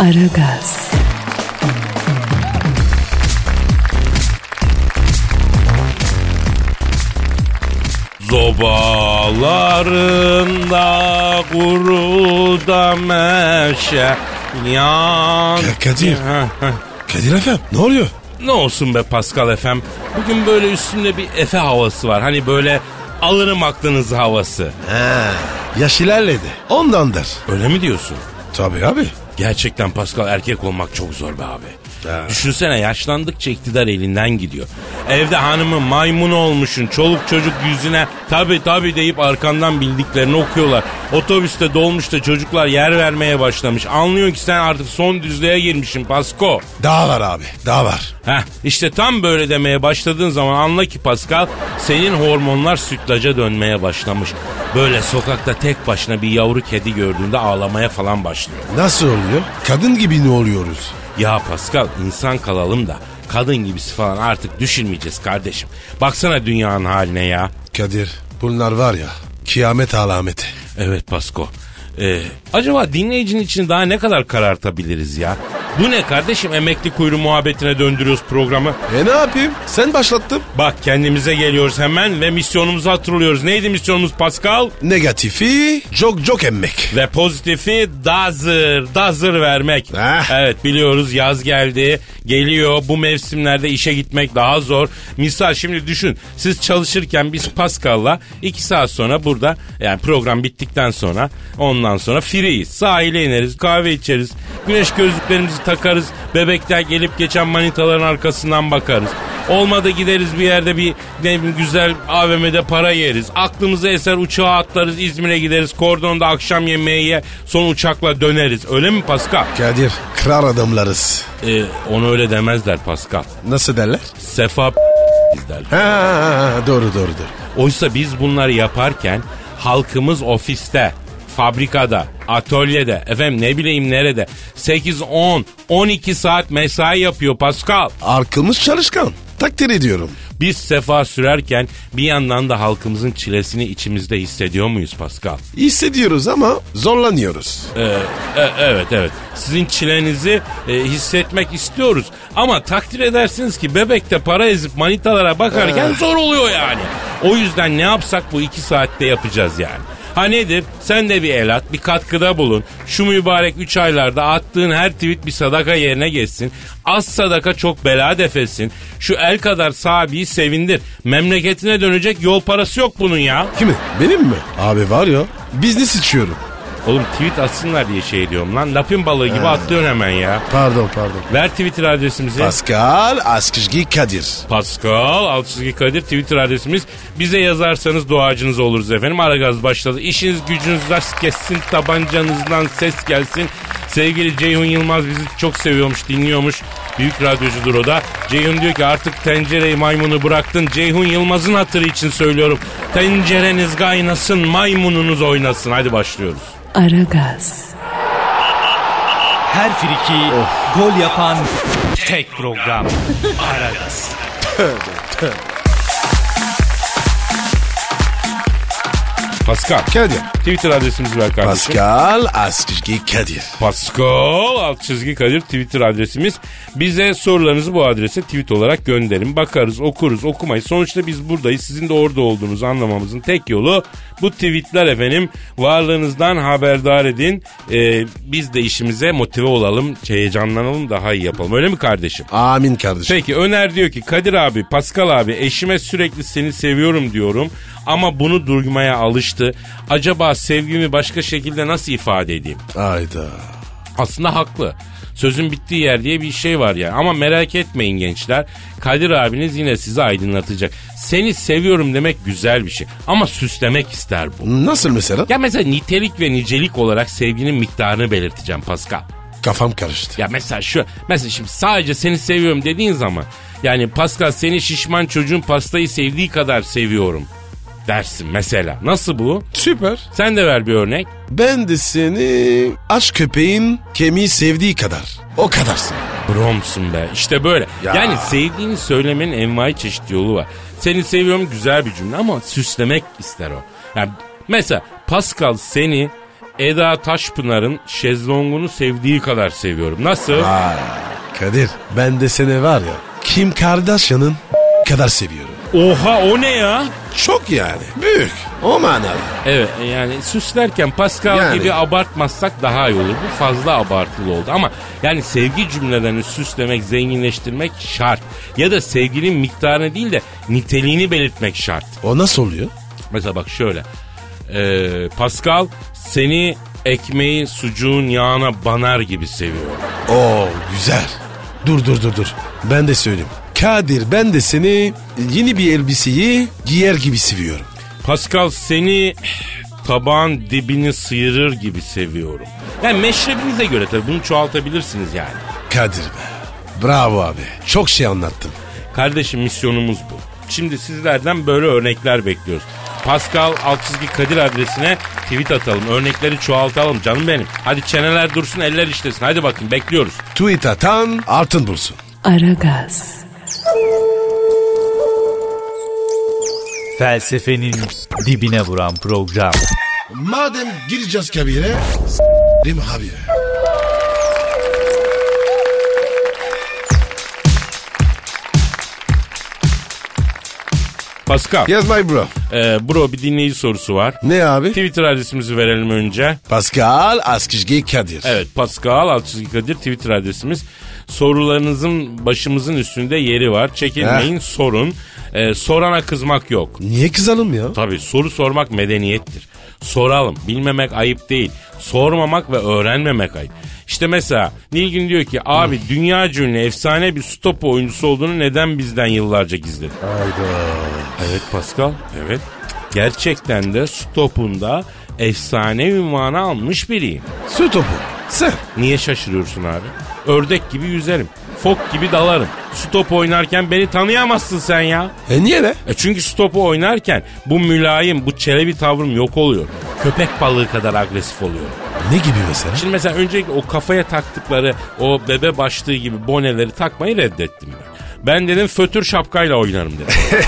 Aragaz, Zobalarında kuru da meşe yan. Ya Kadir. Kadir efendim ne oluyor? Ne olsun be Pascal efem. Bugün böyle üstünde bir Efe havası var. Hani böyle alırım aklınızı havası. He. Yaş ilerledi. Ondandır. Öyle mi diyorsun? Tabii abi. Gerçekten Pascal erkek olmak çok zor be abi. Ha. Düşünsene yaşlandıkça iktidar elinden gidiyor. Evde hanımı maymun olmuşsun. Çoluk çocuk yüzüne tabi tabi deyip arkandan bildiklerini okuyorlar. Otobüste dolmuşta çocuklar yer vermeye başlamış. Anlıyor ki sen artık son düzlüğe girmişsin Pasko. Daha var abi. Daha var. Heh, işte tam böyle demeye başladığın zaman anla ki Pascal senin hormonlar sütlaca dönmeye başlamış. Böyle sokakta tek başına bir yavru kedi gördüğünde ağlamaya falan başlıyor. Nasıl oluyor? Kadın gibi ne oluyoruz? Ya Pascal insan kalalım da kadın gibisi falan artık düşünmeyeceğiz kardeşim. Baksana dünyanın haline ya. Kadir bunlar var ya kıyamet alameti. Evet Pasko. Ee, acaba dinleyicinin için daha ne kadar karartabiliriz ya? Bu ne kardeşim emekli kuyruğu muhabbetine döndürüyoruz programı. E ne yapayım? Sen başlattın. Bak kendimize geliyoruz hemen ve misyonumuzu hatırlıyoruz. Neydi misyonumuz Pascal? Negatifi çok çok emmek. Ve pozitifi dazır, dazır vermek. Ah. Evet biliyoruz yaz geldi, geliyor. Bu mevsimlerde işe gitmek daha zor. Misal şimdi düşün, siz çalışırken biz Pascal'la iki saat sonra burada, yani program bittikten sonra ondan sonra freeyiz. Sahile ineriz, kahve içeriz, güneş gözlüklerimizi takarız, bebekler gelip geçen manitaların arkasından bakarız. Olmadı gideriz bir yerde bir ne bileyim, güzel AVM'de para yeriz. Aklımıza eser uçağa atlarız İzmir'e gideriz. Kordonda akşam yemeği ye son uçakla döneriz. Öyle mi Pascal? Kadir kral adamlarız. Ee, onu öyle demezler Pascal. Nasıl derler? Sefa derler. Ha, doğru doğru doğru. Oysa biz bunları yaparken halkımız ofiste, fabrikada, atölyede, efendim ne bileyim nerede 8, 10, 12 saat mesai yapıyor Pascal. Arkamız çalışkan. Takdir ediyorum. Biz sefa sürerken bir yandan da halkımızın çilesini içimizde hissediyor muyuz Pascal? Hissediyoruz ama zorlanıyoruz. Ee, e- evet evet. Sizin çilenizi e, hissetmek istiyoruz. Ama takdir edersiniz ki bebekte para ezip manitalara bakarken zor oluyor yani. O yüzden ne yapsak bu iki saatte yapacağız yani. Ha nedir? Sen de bir el at, bir katkıda bulun. Şu mübarek 3 aylarda attığın her tweet bir sadaka yerine geçsin. Az sadaka çok bela defetsin. Şu el kadar sahibi sevindir. Memleketine dönecek yol parası yok bunun ya. Kimi? Benim mi? Abi var ya business içiyorum. Oğlum tweet atsınlar diye şey diyorum lan. Lapin balığı gibi atlıyorsun hemen ya. Pardon pardon. Ver Twitter adresimizi. Pascal Askışgi Kadir. Pascal Altçizgi Kadir Twitter adresimiz. Bize yazarsanız duacınız oluruz efendim. Aragaz başladı. İşiniz gücünüz rast kessin. Tabancanızdan ses gelsin. Sevgili Ceyhun Yılmaz bizi çok seviyormuş, dinliyormuş. Büyük radyocudur o da. Ceyhun diyor ki artık tencereyi maymunu bıraktın. Ceyhun Yılmaz'ın hatırı için söylüyorum. Tencereniz kaynasın, maymununuz oynasın. Hadi başlıyoruz. Aragaz, Her friki gol yapan tek program. Aragaz. Pascal. Kadir. Twitter adresimizi ver kardeşim. Pascal Askışgi Kadir. Pascal alt çizgi Kadir Twitter adresimiz. Bize sorularınızı bu adrese tweet olarak gönderin. Bakarız, okuruz, okumayız. Sonuçta biz buradayız. Sizin de orada olduğunuzu anlamamızın tek yolu bu tweetler efendim. Varlığınızdan haberdar edin. Ee, biz de işimize motive olalım, heyecanlanalım, daha iyi yapalım. Öyle mi kardeşim? Amin kardeşim. Peki Öner diyor ki Kadir abi, Pascal abi eşime sürekli seni seviyorum diyorum ama bunu duymaya alıştı. Acaba sevgimi başka şekilde nasıl ifade edeyim? Ayda. Aslında haklı. Sözün bittiği yer diye bir şey var yani. Ama merak etmeyin gençler. Kadir abiniz yine sizi aydınlatacak. Seni seviyorum demek güzel bir şey. Ama süslemek ister bu. Nasıl mesela? Ya mesela nitelik ve nicelik olarak sevginin miktarını belirteceğim Pascal. Kafam karıştı. Ya mesela şu mesela şimdi sadece seni seviyorum dediğin zaman yani Pascal seni şişman çocuğun pastayı sevdiği kadar seviyorum dersin mesela. Nasıl bu? Süper. Sen de ver bir örnek. Ben de seni aç köpeğin kemiği sevdiği kadar. O kadarsın. Bromsun be. İşte böyle. Ya. Yani sevdiğini söylemenin envai çeşit yolu var. Seni seviyorum güzel bir cümle ama süslemek ister o. Yani mesela Pascal seni Eda Taşpınar'ın şezlongunu sevdiği kadar seviyorum. Nasıl? Vay. Kadir ben de seni var ya Kim Kardashian'ın kadar seviyorum. Oha o ne ya? Çok yani. Büyük. O manada. Evet yani süslerken Pascal Yani. gibi abartmazsak daha iyi olur. Bu fazla abartılı oldu ama yani sevgi cümlelerini süslemek, zenginleştirmek şart. Ya da sevginin miktarını değil de niteliğini belirtmek şart. O nasıl oluyor? Mesela bak şöyle. Ee, Pascal seni ekmeği sucuğun yağına banar gibi seviyor. Oo güzel. Dur dur dur dur. Ben de söyleyeyim. Kadir ben de seni yeni bir elbiseyi giyer gibi seviyorum. Pascal seni tabağın dibini sıyırır gibi seviyorum. Yani meşrebinize göre tabii bunu çoğaltabilirsiniz yani. Kadir be. Bravo abi. Çok şey anlattın. Kardeşim misyonumuz bu. Şimdi sizlerden böyle örnekler bekliyoruz. Pascal alt çizgi Kadir adresine tweet atalım. Örnekleri çoğaltalım canım benim. Hadi çeneler dursun eller işlesin. Hadi bakın bekliyoruz. Tweet atan altın bulsun. Aragaz, Felsefenin dibine vuran program. Madem gireceğiz kabire s**rim abi. Pascal, Yes my bro. e, bro bir dinleyici sorusu var. Ne abi? Twitter adresimizi verelim önce. Pascal Askizgi Kadir. Evet Pascal alt çizgi Kadir Twitter adresimiz. Sorularınızın başımızın üstünde yeri var. Çekinmeyin sorun. E, sorana kızmak yok. Niye kızalım ya? Tabii soru sormak medeniyettir. Soralım. Bilmemek ayıp değil. Sormamak ve öğrenmemek ayıp. İşte mesela Nilgün diyor ki abi dünya ünlü efsane bir stop oyuncusu olduğunu neden bizden yıllarca gizledin? Hayda. Evet Pascal. Evet. Gerçekten de stopunda efsane ünvanı almış biriyim. Su topu. Sen. Niye şaşırıyorsun abi? Ördek gibi yüzerim. Fok gibi dalarım. Stop oynarken beni tanıyamazsın sen ya. E niye ne? E çünkü stopu oynarken bu mülayim, bu çelebi tavrım yok oluyor. Köpek balığı kadar agresif oluyor. Ne gibi mesela? Şimdi mesela öncelikle o kafaya taktıkları o bebe başlığı gibi boneleri takmayı reddettim ben. Ben dedim fötür şapkayla oynarım dedim.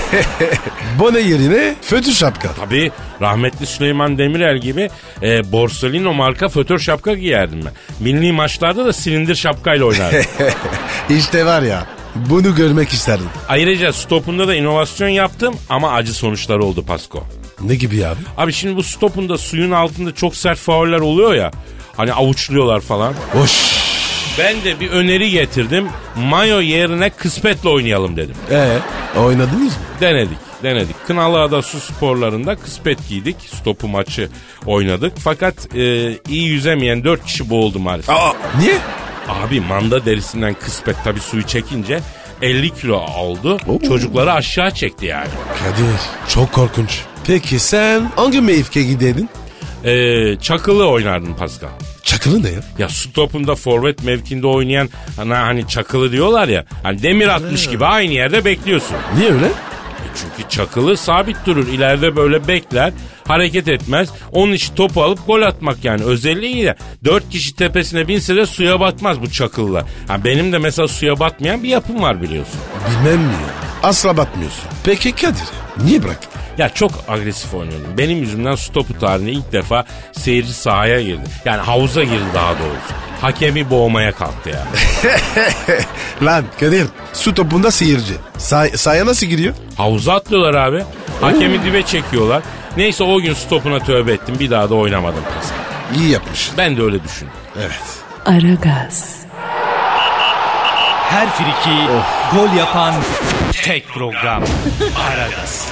Bone yerine fötür şapka. Tabii rahmetli Süleyman Demirel gibi e, Borsalino marka fötür şapka giyerdim ben. Milli maçlarda da silindir şapkayla oynardım. işte var ya bunu görmek isterdim. Ayrıca stopunda da inovasyon yaptım ama acı sonuçları oldu Pasko. Ne gibi abi? Abi şimdi bu stopunda suyun altında çok sert fauller oluyor ya. Hani avuçluyorlar falan. Hoş. Ben de bir öneri getirdim. Mayo yerine kısmetle oynayalım dedim. E oynadınız mı? Denedik, denedik. Kınalıada su sporlarında kıspet giydik. Stopu maçı oynadık. Fakat e, iyi yüzemeyen dört kişi boğuldu maalesef. Aa niye? Abi manda derisinden kıspet tabii suyu çekince 50 kilo oldu. Oo. Çocukları aşağı çekti yani. Kadir çok korkunç. Peki sen hangi mevkiye giderdin? E, çakılı oynardın Pascal. Çakılı ne ya? Ya stopunda forvet mevkinde oynayan hani, hani çakılı diyorlar ya. Hani demir atmış gibi aynı yerde bekliyorsun. Niye öyle? E Çünkü çakılı sabit durur. İleride böyle bekler. Hareket etmez. Onun işi topu alıp gol atmak yani. Özelliği de dört kişi tepesine binse de suya batmaz bu çakılılar. Ha benim de mesela suya batmayan bir yapım var biliyorsun. Bilmem mi ya? Asla batmıyorsun. Peki Kadir niye bıraktın? Ya çok agresif oynuyordum. Benim yüzümden stopu tarihinde ilk defa seyirci sahaya girdi. Yani havuza girdi daha doğrusu. Hakemi boğmaya kalktı ya. Lan Kadir su topunda seyirci. Say sahaya nasıl giriyor? Havuza atlıyorlar abi. Hakemi dibe çekiyorlar. Neyse o gün stopuna tövbe ettim. Bir daha da oynamadım Pascal. İyi yapmış. Ben de öyle düşündüm. Evet. Aragaz, Her friki gol yapan tek program. Aragaz.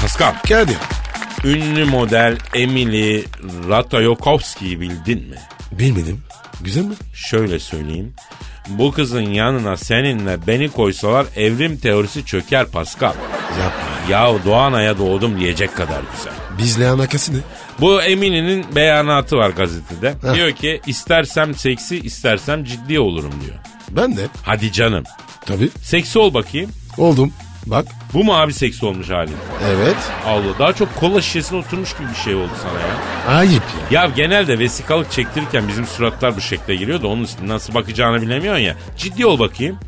Pascal, Kadir Ünlü model Emily Ratajkowski'yi bildin mi? Bilmedim. Güzel mi? Şöyle söyleyeyim. Bu kızın yanına seninle beni koysalar evrim teorisi çöker Pascal. Yapma. Ya Doğanay'a doğdum diyecek kadar güzel. Bizle alakası ne? Bu Emine'nin beyanatı var gazetede. Heh. Diyor ki istersem seksi istersem ciddi olurum diyor. Ben de. Hadi canım. Tabii. Seksi ol bakayım. Oldum. Bak. Bu mu abi seksi olmuş halin? Evet. Allah daha çok kola şişesine oturmuş gibi bir şey oldu sana ya. Ayıp ya. Ya genelde vesikalık çektirirken bizim suratlar bu şekle giriyor da onun nasıl bakacağını bilemiyorsun ya. Ciddi ol bakayım.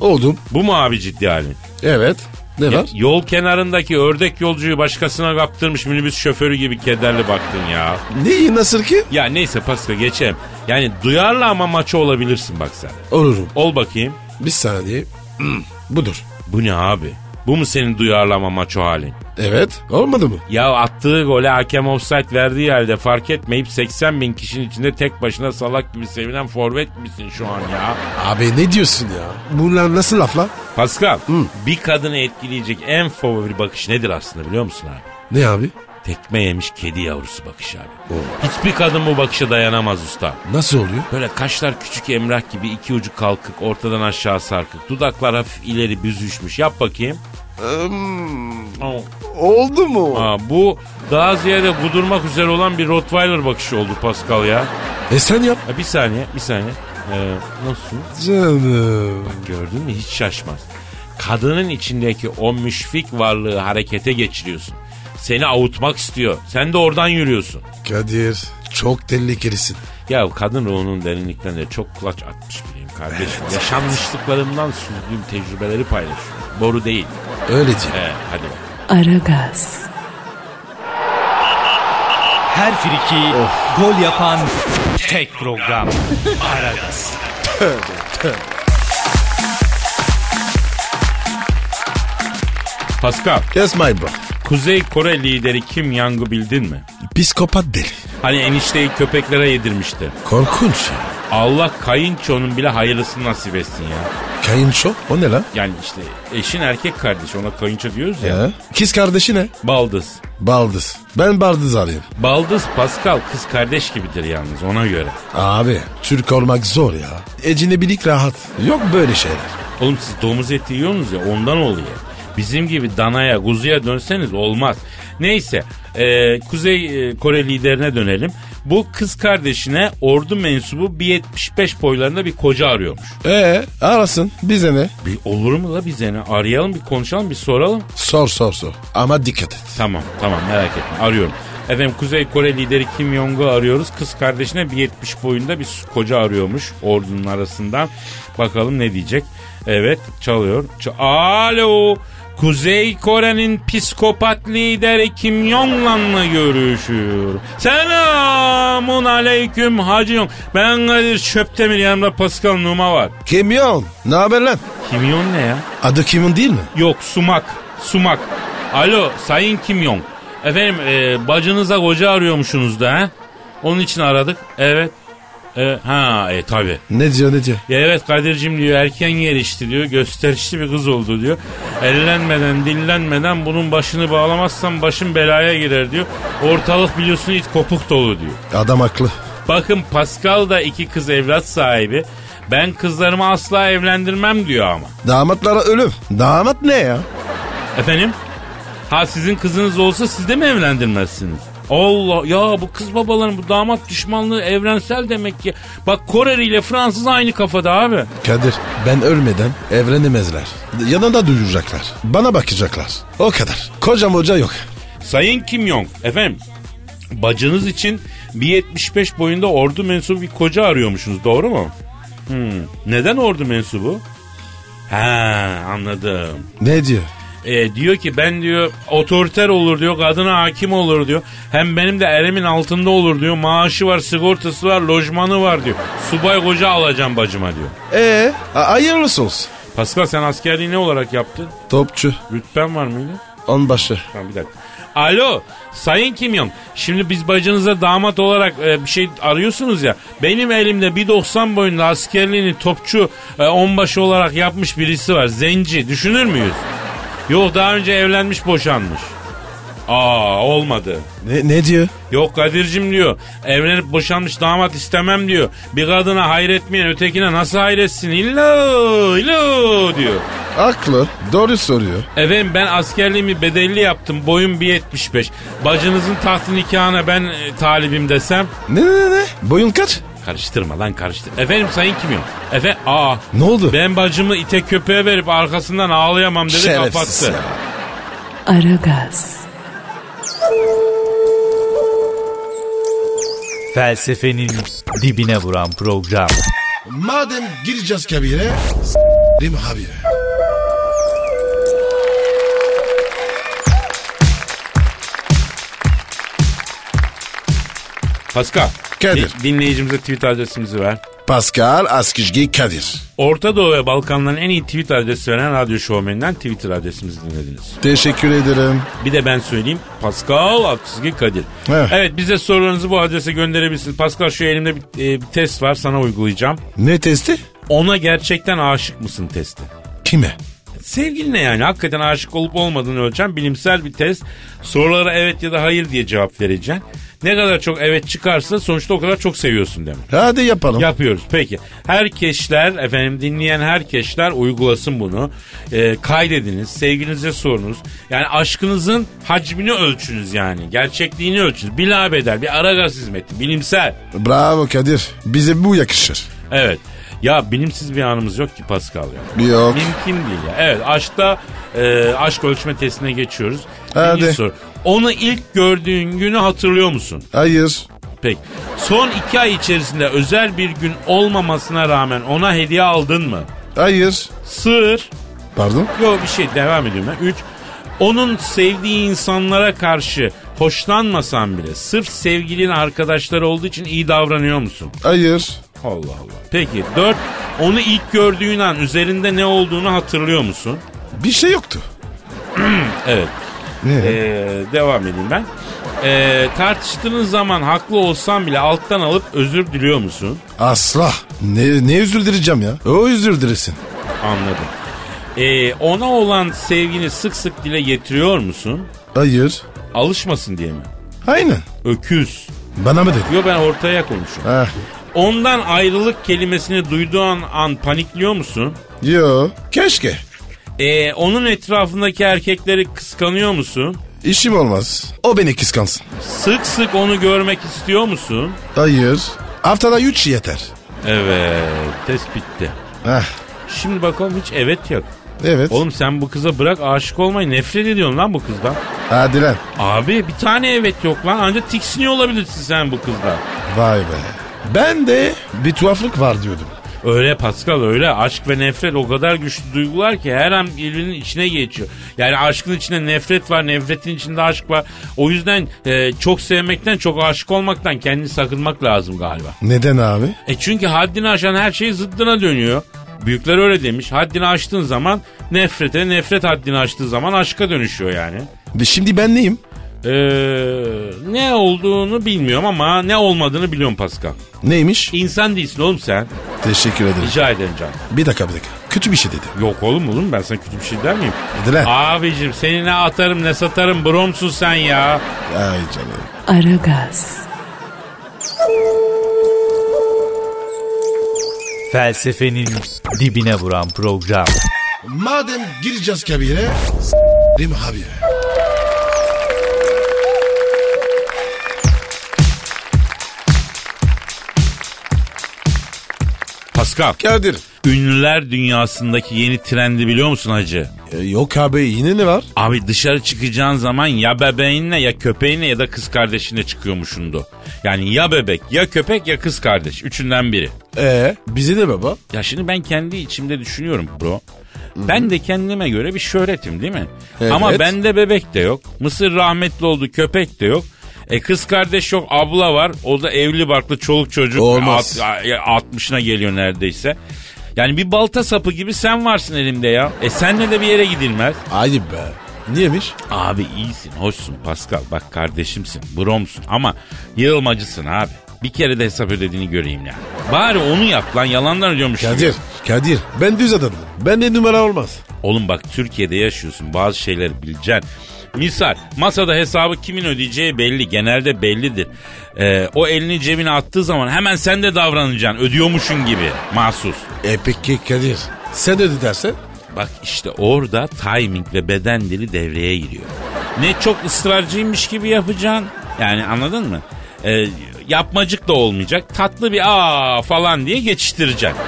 Oldum. Bu mu abi ciddi halin? Evet. Ne Ya, var? yol kenarındaki ördek yolcuyu başkasına kaptırmış minibüs şoförü gibi kederli baktın ya. Neyi nasıl ki? Ya neyse Pascal geçelim. Yani duyarlı ama maço olabilirsin bak sen. Olurum. Ol bakayım. Bir saniye. Hmm, Budur. Bu ne abi? Bu mu senin duyarlı ama maço halin? Evet. Olmadı mı? Ya attığı gole hakem offside verdiği halde fark etmeyip 80 bin kişinin içinde tek başına salak gibi sevinen forvet misin şu an ya? Abi ne diyorsun ya? Bunlar nasıl laflar? Pascal bir kadını etkileyecek en favori bakış nedir aslında biliyor musun abi? Ne abi? Tekme yemiş kedi yavrusu bakış abi. Hiçbir kadın bu bakışa dayanamaz usta. Nasıl oluyor? Böyle kaşlar küçük emrah gibi iki ucu kalkık ortadan aşağı sarkık. Dudaklar hafif ileri büzüşmüş. Yap bakayım. Oldu mu? Aa, bu daha ziyade kudurmak üzere olan bir Rottweiler bakışı oldu Pascal ya. E sen yap. Ha, bir saniye bir saniye. Ee, nasıl? Canım. Gördün mü hiç şaşmaz. Kadının içindeki o müşfik varlığı harekete geçiriyorsun. Seni avutmak istiyor. Sen de oradan yürüyorsun. Kadir çok tehlikelisin. Ya kadın ruhunun derinliklerinde çok kulaç atmış biriyim kardeşim. Yaşanmışlıklarımdan sürdüğüm tecrübeleri paylaşıyorum. Boru değil. Öyle değil. He, hadi. Aragaz, Her friki gol yapan tek program. Aragaz. Pascal, Yes my bro. Kuzey Kore lideri Kim Jong'u bildin mi? Psikopat deli. Hani enişteyi köpeklere yedirmişti. Korkunç ya. Allah kayınçonun bile hayırlısını nasip etsin ya. Kayınço o ne lan? Yani işte eşin erkek kardeşi ona kayınço diyoruz ya. Ya. Kız kardeşi ne? Baldız. Baldız. Ben baldız arıyorum. Baldız Pascal kız kardeş gibidir yalnız ona göre. Abi Türk olmak zor ya. Ecinebilik rahat. Yok böyle şeyler. Oğlum siz domuz eti yiyorsunuz ya ondan oluyor. Bizim gibi danaya, kuzuya dönseniz olmaz. Neyse, e, Kuzey e, Kore liderine dönelim. Bu kız kardeşine ordu mensubu bir 75 boylarında bir koca arıyormuş. Ee arasın bize ne? Bir olur mu la bize ne? Arayalım bir konuşalım bir soralım. Sor sor sor. Ama dikkat et. Tamam tamam merak etme arıyorum. Efendim Kuzey Kore lideri Kim Jong'u arıyoruz. Kız kardeşine 1.70 boyunda bir koca arıyormuş ordunun arasından. Bakalım ne diyecek. Evet çalıyor. Ç- Alo. Kuzey Kore'nin psikopat lideri Kim Jong'la görüşüyor. Selamun aleyküm Hacı Jong. Ben Kadir Çöptemir yanımda Pascal Numa var. Kimyon. Ne haber lan? Kim Jong ne ya? Adı Kimyon değil mi? Yok sumak. Sumak. Alo Sayın Kim Jong. Efendim e, bacınıza koca arıyormuşsunuz da ha? Onun için aradık. Evet. E, ha e tabi. Ne diyor ne diyor? Ya evet Kadir'cim diyor erken gelişti diyor. Gösterişli bir kız oldu diyor. Ellenmeden dillenmeden bunun başını bağlamazsam başım belaya girer diyor. Ortalık biliyorsun it kopuk dolu diyor. Adam haklı. Bakın Pascal da iki kız evlat sahibi. Ben kızlarımı asla evlendirmem diyor ama. Damatlara ölüm. Damat ne ya? Efendim? Ha sizin kızınız olsa siz de mi evlendirmezsiniz? Allah ya bu kız babaların bu damat düşmanlığı evrensel demek ki. Bak Koreli ile Fransız aynı kafada abi. Kadir ben ölmeden evlenemezler. Yanında duyacaklar. Bana bakacaklar. O kadar. Kocam hoca yok. Sayın Kim Jong efendim bacınız için 1.75 boyunda ordu mensubu bir koca arıyormuşsunuz doğru mu? Hmm. Neden ordu mensubu? Ha anladım. Ne diyor? E, diyor ki ben diyor otoriter olur diyor kadına hakim olur diyor. Hem benim de elimin altında olur diyor. Maaşı var sigortası var lojmanı var diyor. Subay koca alacağım bacıma diyor. Ee, a- hayırlısı olsun. Pascal sen askerliği ne olarak yaptın? Topçu. Rütben var mıydı? Onbaşı. Tamam bir dakika. Alo Sayın Kim Jong. Şimdi biz bacınıza damat olarak e, bir şey arıyorsunuz ya. Benim elimde 1.90 boyunda askerliğini topçu e, onbaşı olarak yapmış birisi var. Zenci. Düşünür müyüz? Yok daha önce evlenmiş boşanmış. Aa olmadı. Ne, ne diyor? Yok Kadir'cim diyor. Evlenip boşanmış damat istemem diyor. Bir kadına hayretmeyen ötekine nasıl hayretsin? İllo illo diyor. Haklı. Doğru soruyor. Efendim ben askerliğimi bedelli yaptım. Boyum 1.75. Bacınızın tahtı nikahına ben e, talibim desem. Ne ne ne? Boyun kaç? Karıştırma lan karıştır. Efendim sayın kimim? Efendim aa. Ne oldu? Ben bacımı ite köpeğe verip arkasından ağlayamam dedi Şerefsiz kapattı. ya. Aragaz, Felsefenin dibine vuran program. Madem gireceğiz kabire, s**rim abi. Pascal. Kadir. di- dinleyicimize tweet adresimizi ver. Pascal Askizgi Kadir. Orta Doğu ve Balkanların en iyi tweet adresi veren radyo şovmeninden Twitter adresimizi dinlediniz. Teşekkür ederim. Bir de ben söyleyeyim. Pascal Askizgi Kadir. Evet. Evet bize sorularınızı bu adrese gönderebilirsiniz. Pascal şu elimde bir, e, bir test var sana uygulayacağım. Ne testi? Ona gerçekten aşık mısın testi. Kime? Sevgiline yani hakikaten aşık olup olmadığını ölçen bilimsel bir test. Sorulara evet ya da hayır diye cevap vereceksin. Ne kadar çok evet çıkarsa sonuçta o kadar çok seviyorsun demek. Hadi yapalım. Yapıyoruz peki. Herkeşler efendim dinleyen herkeşler uygulasın bunu. Ee, kaydediniz sevgilinize sorunuz. Yani aşkınızın hacmini ölçünüz yani. Gerçekliğini ölçünüz. Bilabeder bir ara gaz hizmeti bilimsel. Bravo Kadir. Bize bu yakışır. Evet. Ya bilimsiz bir anımız yok ki Pascal ya. Yok. Mümkün değil ya. Evet aşkta e, aşk ölçme testine geçiyoruz. Hadi. Birinci soru. Onu ilk gördüğün günü hatırlıyor musun? Hayır. Peki. Son iki ay içerisinde özel bir gün olmamasına rağmen ona hediye aldın mı? Hayır. Sır. Pardon? Yok bir şey devam ediyorum ben. Üç. Onun sevdiği insanlara karşı hoşlanmasan bile sırf sevgilin arkadaşları olduğu için iyi davranıyor musun? Hayır. Allah Allah. Peki dört. Onu ilk gördüğün an üzerinde ne olduğunu hatırlıyor musun? Bir şey yoktu. Evet. Ne? Ee, devam edeyim ben. Ee, tartıştığınız zaman haklı olsan bile alttan alıp özür diliyor musun? Asla. Ne, ne özür dileyeceğim ya? O özür dilesin. Anladım. Ee, ona olan sevgini sık sık dile getiriyor musun? Hayır. Alışmasın diye mi? Aynen. Öküz. Bana mı dedi? Yo ben ortaya konuşuyorum. Heh. Ondan ayrılık kelimesini duyduğun an panikliyor musun? Yo. Keşke. Ee, onun etrafındaki erkekleri kıskanıyor musun? İşim olmaz. O beni kıskansın. Sık sık onu görmek istiyor musun? Hayır. Haftada üç yeter. Evet, test bitti. Heh. Şimdi bakalım hiç evet yok. Evet. Oğlum sen bu kıza bırak aşık olmayı nefret ediyorsun lan bu kızdan. Hadi lan. Abi bir tane evet yok lan ancak tiksiniyor olabilirsin sen bu kızdan. Vay be. Ben de bir tuhaflık var diyordum. Öyle Pascal öyle aşk ve nefret o kadar güçlü duygular ki her an birbirinin içine geçiyor. Yani aşkın içinde nefret var nefretin içinde aşk var. O yüzden e, çok sevmekten çok aşık olmaktan kendini sakınmak lazım galiba. Neden abi? E çünkü haddini aşan her şey zıddına dönüyor. Büyükler öyle demiş. Haddini aştığın zaman nefrete, nefret haddini aştığı zaman aşka dönüşüyor yani. Şimdi ben neyim? Ee, ne olduğunu bilmiyorum ama ne olmadığını biliyorum Pascal. Neymiş? İnsan değilsin oğlum sen. Teşekkür ederim. Rica ederim canım. Bir dakika bir dakika. Kötü bir şey dedi. Yok oğlum oğlum ben sana kötü bir şey der miyim? Dedi lan. Abicim seni ne atarım ne satarım bromsun sen ya. Ay canım. Aragaz, Felsefenin dibine vuran program. Madem gireceğiz kabire s**rim abi. Pascal Kadir. ünlüler dünyasındaki yeni trendi biliyor musun hacı? E, yok abi yine ne var? Abi dışarı çıkacağın zaman ya bebeğinle ya köpeğinle ya da kız kardeşinle çıkıyormuşundu. Yani ya bebek ya köpek ya kız kardeş. Üçünden biri. Ee, bize de baba. Ya şimdi ben kendi içimde düşünüyorum bro. Ben de kendime göre bir şöhretim değil mi? Evet. Ama bende bebek de yok. Mısır rahmetli oldu köpek de yok. E kız kardeş yok abla var. O da evli barklı çoluk çocuk. Olmaz. Alt- ya 60'ına geliyor neredeyse. Yani bir balta sapı gibi sen varsın elimde ya. E senle de bir yere gidilmez. Ayıp be. Niyemiş? Abi iyisin, hoşsun Pascal. Bak kardeşimsin, bromsun ama yığılmacısın abi. Bir kere de hesap ödediğini göreyim ya. Bari onu yap lan yalandan ödüyormuş. gibi. Kadir. Kadir. Ben düz adamım. Ben de numara olmaz. Oğlum bak Türkiye'de yaşıyorsun bazı şeyleri bileceksin. Misal masada hesabı kimin ödeyeceği belli. Genelde bellidir. Ee, o elini cebine attığı zaman hemen sen de davranacaksın. Ödüyormuşun gibi mahsus. E peki Kadir sen öde dersen? Bak işte orada timing ve beden dili devreye giriyor. Ne çok ısrarcıymış gibi yapacaksın. Yani anladın mı? Ee, yapmacık da olmayacak. Tatlı bir aa falan diye geçiştireceksin.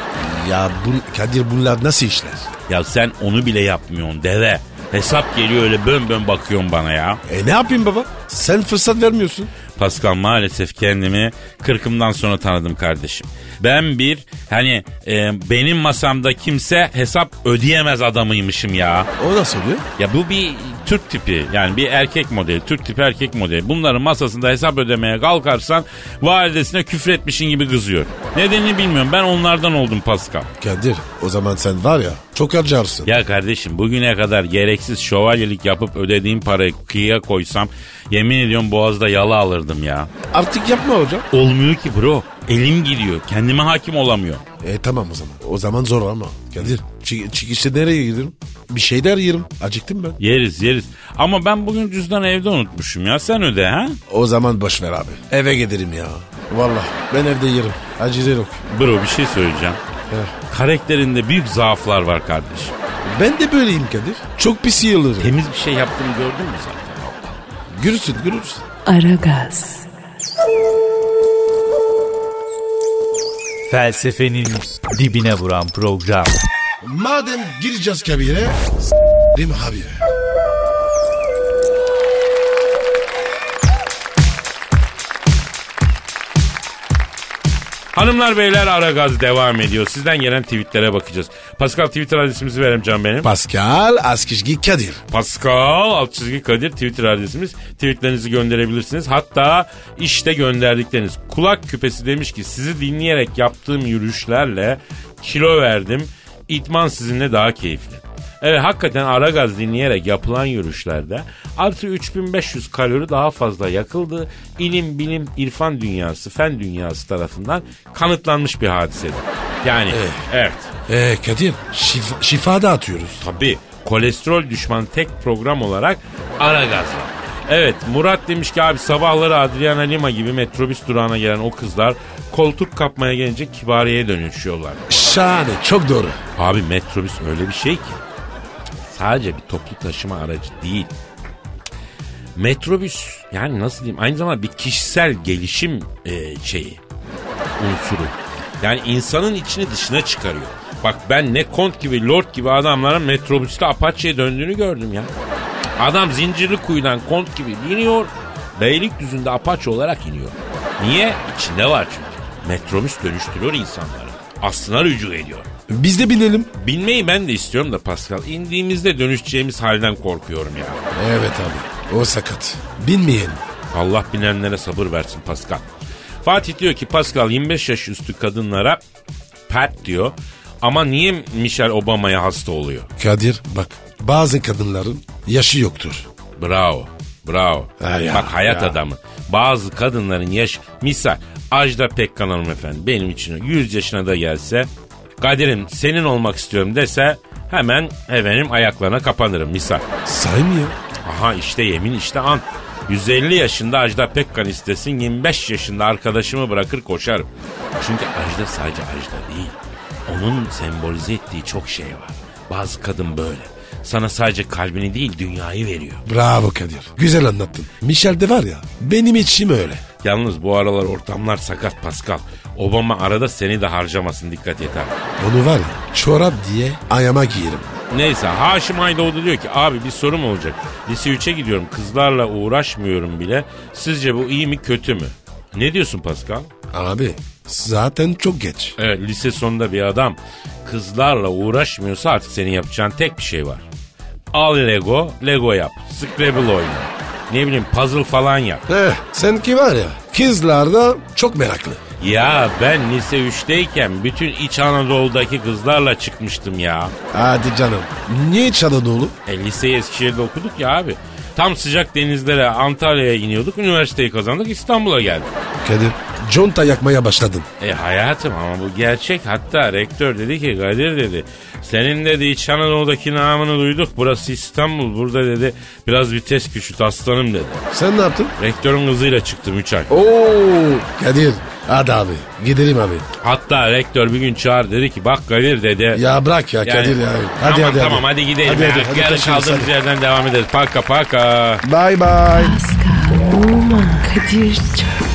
Ya bu, Kadir bunlar nasıl işler? Ya sen onu bile yapmıyorsun deve. Hesap geliyor öyle bön bön bakıyorsun bana ya. E ne yapayım baba? Sen fırsat vermiyorsun. Pascal maalesef kendimi kırkımdan sonra tanıdım kardeşim. Ben bir hani e, benim masamda kimse hesap ödeyemez adamıymışım ya. O nasıl oluyor? Ya bu bir Türk tipi yani bir erkek modeli Türk tipi erkek modeli. Bunların masasında hesap ödemeye kalkarsan validesine küfretmişin gibi kızıyor. Nedenini bilmiyorum ben onlardan oldum Pascal. Kadir o zaman sen var ya çok harcarsın. Ya kardeşim bugüne kadar gereksiz şövalyelik yapıp ödediğim parayı kıyıya koysam yemin ediyorum boğazda yala alırdım ya. Artık yapma hocam. Olmuyor ki bro. Elim gidiyor. Kendime hakim olamıyor. E tamam o zaman. O zaman zor ama. Kadir çı- çıkışta nereye giderim? Bir şeyler yerim. Acıktım ben. Yeriz yeriz. Ama ben bugün cüzdanı evde unutmuşum ya. Sen öde ha? O zaman boş ver abi. Eve giderim ya. Vallahi ben evde yerim. Acele yok. Bro bir şey söyleyeceğim. Heh. Karakterinde büyük zaaflar var kardeşim. Ben de böyleyim Kadir. Çok pis yığılırım. Temiz bir şey yaptığını gördün mü zaten? Görürsün görürsün. Aragaz, Felsefenin dibine vuran program. Madem gireceğiz kabire. S**rim habire. Hanımlar beyler ara gaz devam ediyor. Sizden gelen tweetlere bakacağız. Pascal Twitter adresimizi verelim can benim. Pascal Askizgi Kadir. Pascal alt çizgi Kadir Twitter adresimiz. Tweetlerinizi gönderebilirsiniz. Hatta işte gönderdikleriniz. Kulak küpesi demiş ki sizi dinleyerek yaptığım yürüyüşlerle kilo verdim. İdman sizinle daha keyifli. Evet hakikaten ara gaz dinleyerek yapılan yürüyüşlerde artı 3500 kalori daha fazla yakıldı. İlim, bilim, irfan dünyası, fen dünyası tarafından kanıtlanmış bir hadisedir. Yani evet E Kadir şif- şifa da atıyoruz. Tabii kolesterol düşman tek program olarak ara gaz var. Evet Murat demiş ki abi sabahları Adriana Lima gibi metrobüs durağına gelen o kızlar koltuk kapmaya gelince kibariyeye dönüşüyorlar. Şahane çok doğru. Abi metrobüs öyle bir şey ki sadece bir toplu taşıma aracı değil. Metrobüs yani nasıl diyeyim aynı zamanda bir kişisel gelişim e, şeyi unsuru. Yani insanın içini dışına çıkarıyor. Bak ben ne kont gibi lord gibi adamların metrobüste apaçiye döndüğünü gördüm ya. Adam zincirli kuyudan kont gibi iniyor. Beylikdüzü'nde apaçi olarak iniyor. Niye? İçinde var çünkü. Metrobüs dönüştürüyor insanları. Aslına rücu ediyor. Biz de binelim. Bilmeyi ben de istiyorum da Pascal. İndiğimizde dönüşeceğimiz halden korkuyorum ya. Evet abi o sakat. Binmeyelim. Allah bilenlere sabır versin Pascal. Fatih diyor ki Pascal 25 yaş üstü kadınlara pert diyor. Ama niye Michelle Obama'ya hasta oluyor? Kadir bak bazı kadınların yaşı yoktur. Bravo. Bravo. Ha ya, Bak hayat ya. adamı. Bazı kadınların yaş... Misal Ajda Pekkan hanımefendi benim için 100 yaşına da gelse... Kadir'im senin olmak istiyorum dese hemen efendim ayaklarına kapanırım misal. Say mı ya? Aha işte yemin işte an. 150 yaşında Ajda Pekkan istesin 25 yaşında arkadaşımı bırakır koşarım. Çünkü Ajda sadece Ajda değil. Onun sembolize ettiği çok şey var. Bazı kadın böyle. Sana sadece kalbini değil dünyayı veriyor. Bravo Kadir. Güzel anlattın. Michel de var ya benim içim öyle. Yalnız bu aralar ortamlar sakat Pascal. Obama arada seni de harcamasın dikkat et ha. Onu var ya çorap diye ayağıma giyerim. Neyse Haşim Aydoğdu diyor ki abi bir sorum olacak. Lise 3'e gidiyorum kızlarla uğraşmıyorum bile. Sizce bu iyi mi kötü mü? Ne diyorsun Pascal? Abi zaten çok geç. Evet lise sonunda bir adam kızlarla uğraşmıyorsa artık senin yapacağın tek bir şey var. Al Lego, Lego yap. Scrabble oyna. Ne bileyim puzzle falan yap. Heh, sen ki var ya kızlar da çok meraklı. Ya ben lise 3'teyken bütün İç Anadolu'daki kızlarla çıkmıştım ya. Hadi canım. Niye İç Anadolu? E liseyi Eskişehir'de okuduk ya abi. Tam sıcak denizlere Antalya'ya iniyorduk. Üniversiteyi kazandık İstanbul'a geldik. Kadir conta yakmaya başladın. E hayatım ama bu gerçek. Hatta rektör dedi ki Kadir dedi. Senin dedi İç Anadolu'daki namını duyduk. Burası İstanbul. Burada dedi biraz vites küçült aslanım dedi. Sen ne yaptın? Rektörün kızıyla çıktım 3 ay. Oo Kadir. Hadi abi. Gidelim abi. Hatta rektör bir gün çağır dedi ki bak Kadir dedi. Ya bırak ya Yani- Kadir ya. Hadi tamam hadi tamam hadi. hadi gidelim Hadi, ya. hadi, hadi, Yarın kaldığımız hadi. yerden devam ederiz. Paka paka. Bye bye. Pascal, Oman, Kadir çok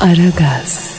Aragaz.